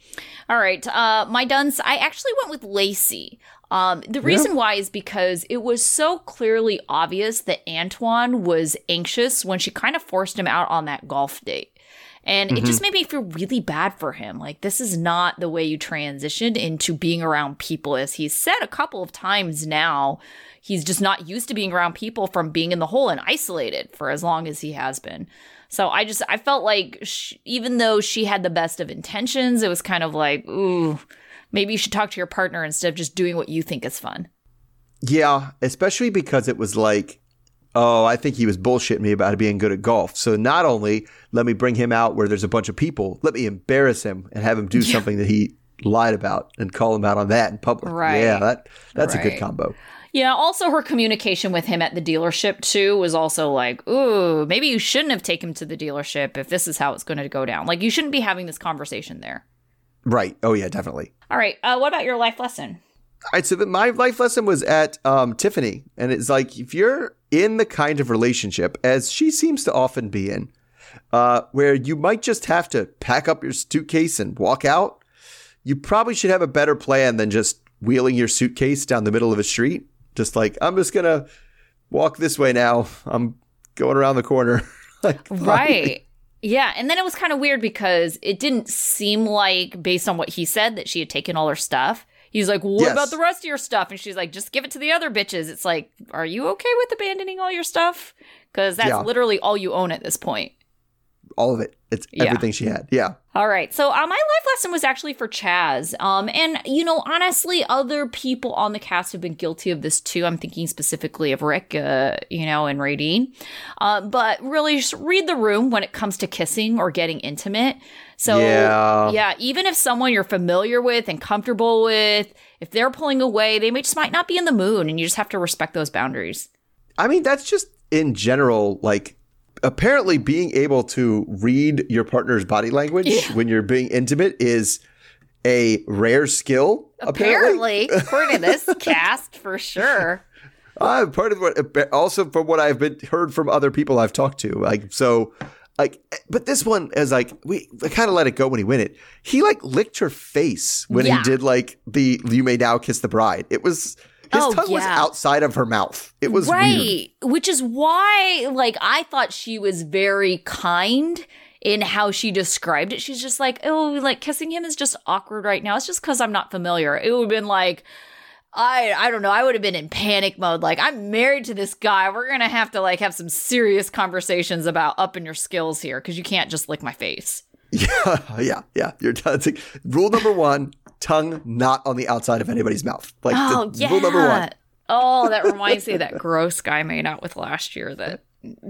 All right. Uh, my dunce, I actually went with Lacey. Um, the reason why is because it was so clearly obvious that Antoine was anxious when she kind of forced him out on that golf date. And it just mm-hmm. made me feel really bad for him. Like, this is not the way you transitioned into being around people, as he's said a couple of times now. He's just not used to being around people from being in the hole and isolated for as long as he has been. So I just I felt like sh- even though she had the best of intentions, it was kind of like, ooh, maybe you should talk to your partner instead of just doing what you think is fun. Yeah, especially because it was like, oh, I think he was bullshitting me about being good at golf. So not only let me bring him out where there's a bunch of people, let me embarrass him and have him do something that he lied about and call him out on that in public. Right. Yeah, that that's a good combo. Yeah, also her communication with him at the dealership too was also like, ooh, maybe you shouldn't have taken him to the dealership if this is how it's going to go down. Like you shouldn't be having this conversation there. Right. Oh yeah, definitely. All right, uh, what about your life lesson? All right, so my life lesson was at um, Tiffany, and it's like if you're in the kind of relationship as she seems to often be in, uh, where you might just have to pack up your suitcase and walk out, you probably should have a better plan than just wheeling your suitcase down the middle of a street. Just like, I'm just to walk this way now. I'm going around the corner. like. Right. Yeah, and then it was kind of weird because it didn't seem like, based on what he said, that she had taken all her stuff. He's like, well, "What Yes. about the rest of your stuff?" And she's like, "Just give it to the other bitches." It's like, are you okay with abandoning all your stuff? Because that's Yeah. literally all you own at this point. All of it. It's Yeah. everything she had. Yeah. All right. So uh, my life lesson was actually for Chaz. Um, and you know, honestly, other people on the cast have been guilty of this too. I'm thinking specifically of Rick, uh, you know, and Radine. Uh, but really, just read the room when it comes to kissing or getting intimate. So Yeah. yeah, even if someone you're familiar with and comfortable with, if they're pulling away, they may just might not be in the mood, and you just have to respect those boundaries. I mean, that's just in general, like, apparently being able to read your partner's body language Yeah. when you're being intimate is a rare skill. Apparently. Apparently, according to this cast, for sure. Uh, part of what, also from what I've been heard from other people I've talked to, like so, like, eh, but this one is like we, kind of let it go when he went it. He like licked her face when Yeah. he did like the "You May Now Kiss the Bride." It was his Oh, tongue was outside of her mouth. It was weird. right which is why like i thought she was very kind in how she described it she's just like oh like kissing him is just awkward right now it's just because i'm not familiar it would have been like I I don't know. I would have been in panic mode. Like I'm married to this guy. We're gonna have to like have some serious conversations about upping your skills here because you can't just lick my face. Yeah, yeah, yeah. Your tongue. it's like, rule number one: tongue not on the outside of anybody's mouth. Like Oh the- yeah. rule number one. Oh, that reminds me of that gross guy I made out with last year that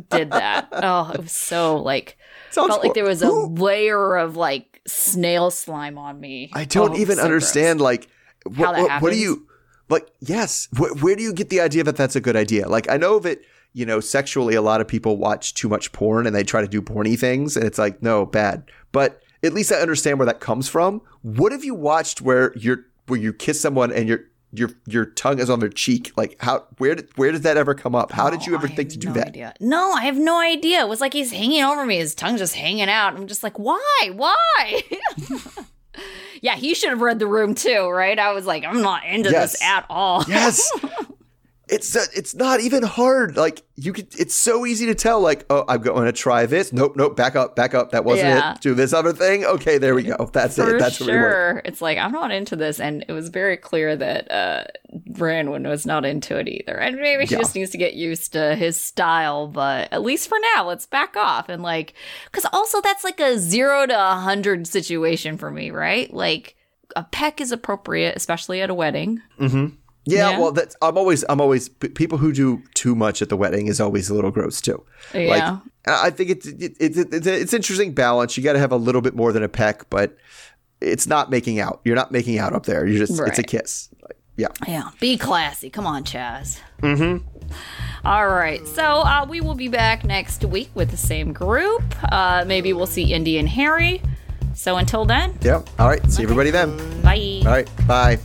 did that. Oh, it was so like Sounds felt like there was a Who- layer of like snail slime on me. I don't Oh, even so understand. Like, How what, that what, what do you like? Yes, wh- where do you get the idea that that's a good idea? Like, I know that you know sexually, a lot of people watch too much porn and they try to do porny things, and it's like, no, bad. But at least I understand where that comes from. What have you watched where you're where you kiss someone and your your your tongue is on their cheek? Like, how where did where did that ever come up? How did you ever think to do no that? idea. No, I have no idea. It was like he's hanging over me, his tongue just hanging out. I'm just like, why? Why? yeah, he should have read the room too, right? I was like, I'm not into Yes. this at all. Yes. It's uh, it's not even hard. Like you could, it's so easy to tell. Like, oh, I'm going to try this. Nope, nope. Back up, back up. That wasn't Yeah. it. Do this other thing. Okay, there we go. That's For it. That's sure. It's like I'm not into this, and it was very clear that uh Brandon was not into it either. And maybe she Yeah. just needs to get used to his style, but at least for now, let's back off and like cuz also that's like a 0 to a 100 situation for me, right? Like a peck is appropriate, especially at a wedding. Yeah, Yeah. Well, that's I'm always I'm always people who do too much at the wedding is always a little gross too. Like, Yeah. I think it's it, it, it, it's it's interesting balance. You got to have a little bit more than a peck, but it's not making out. You're not making out up there. You're just it's a kiss. Like, yeah. Yeah, be classy. Come on, Chaz. Mm-hmm. All right, so uh, we will be back next week with the same group. Uh, maybe we'll see Indy and Harry. So until then, Yeah. All right. See everybody then. bye. All right. Bye.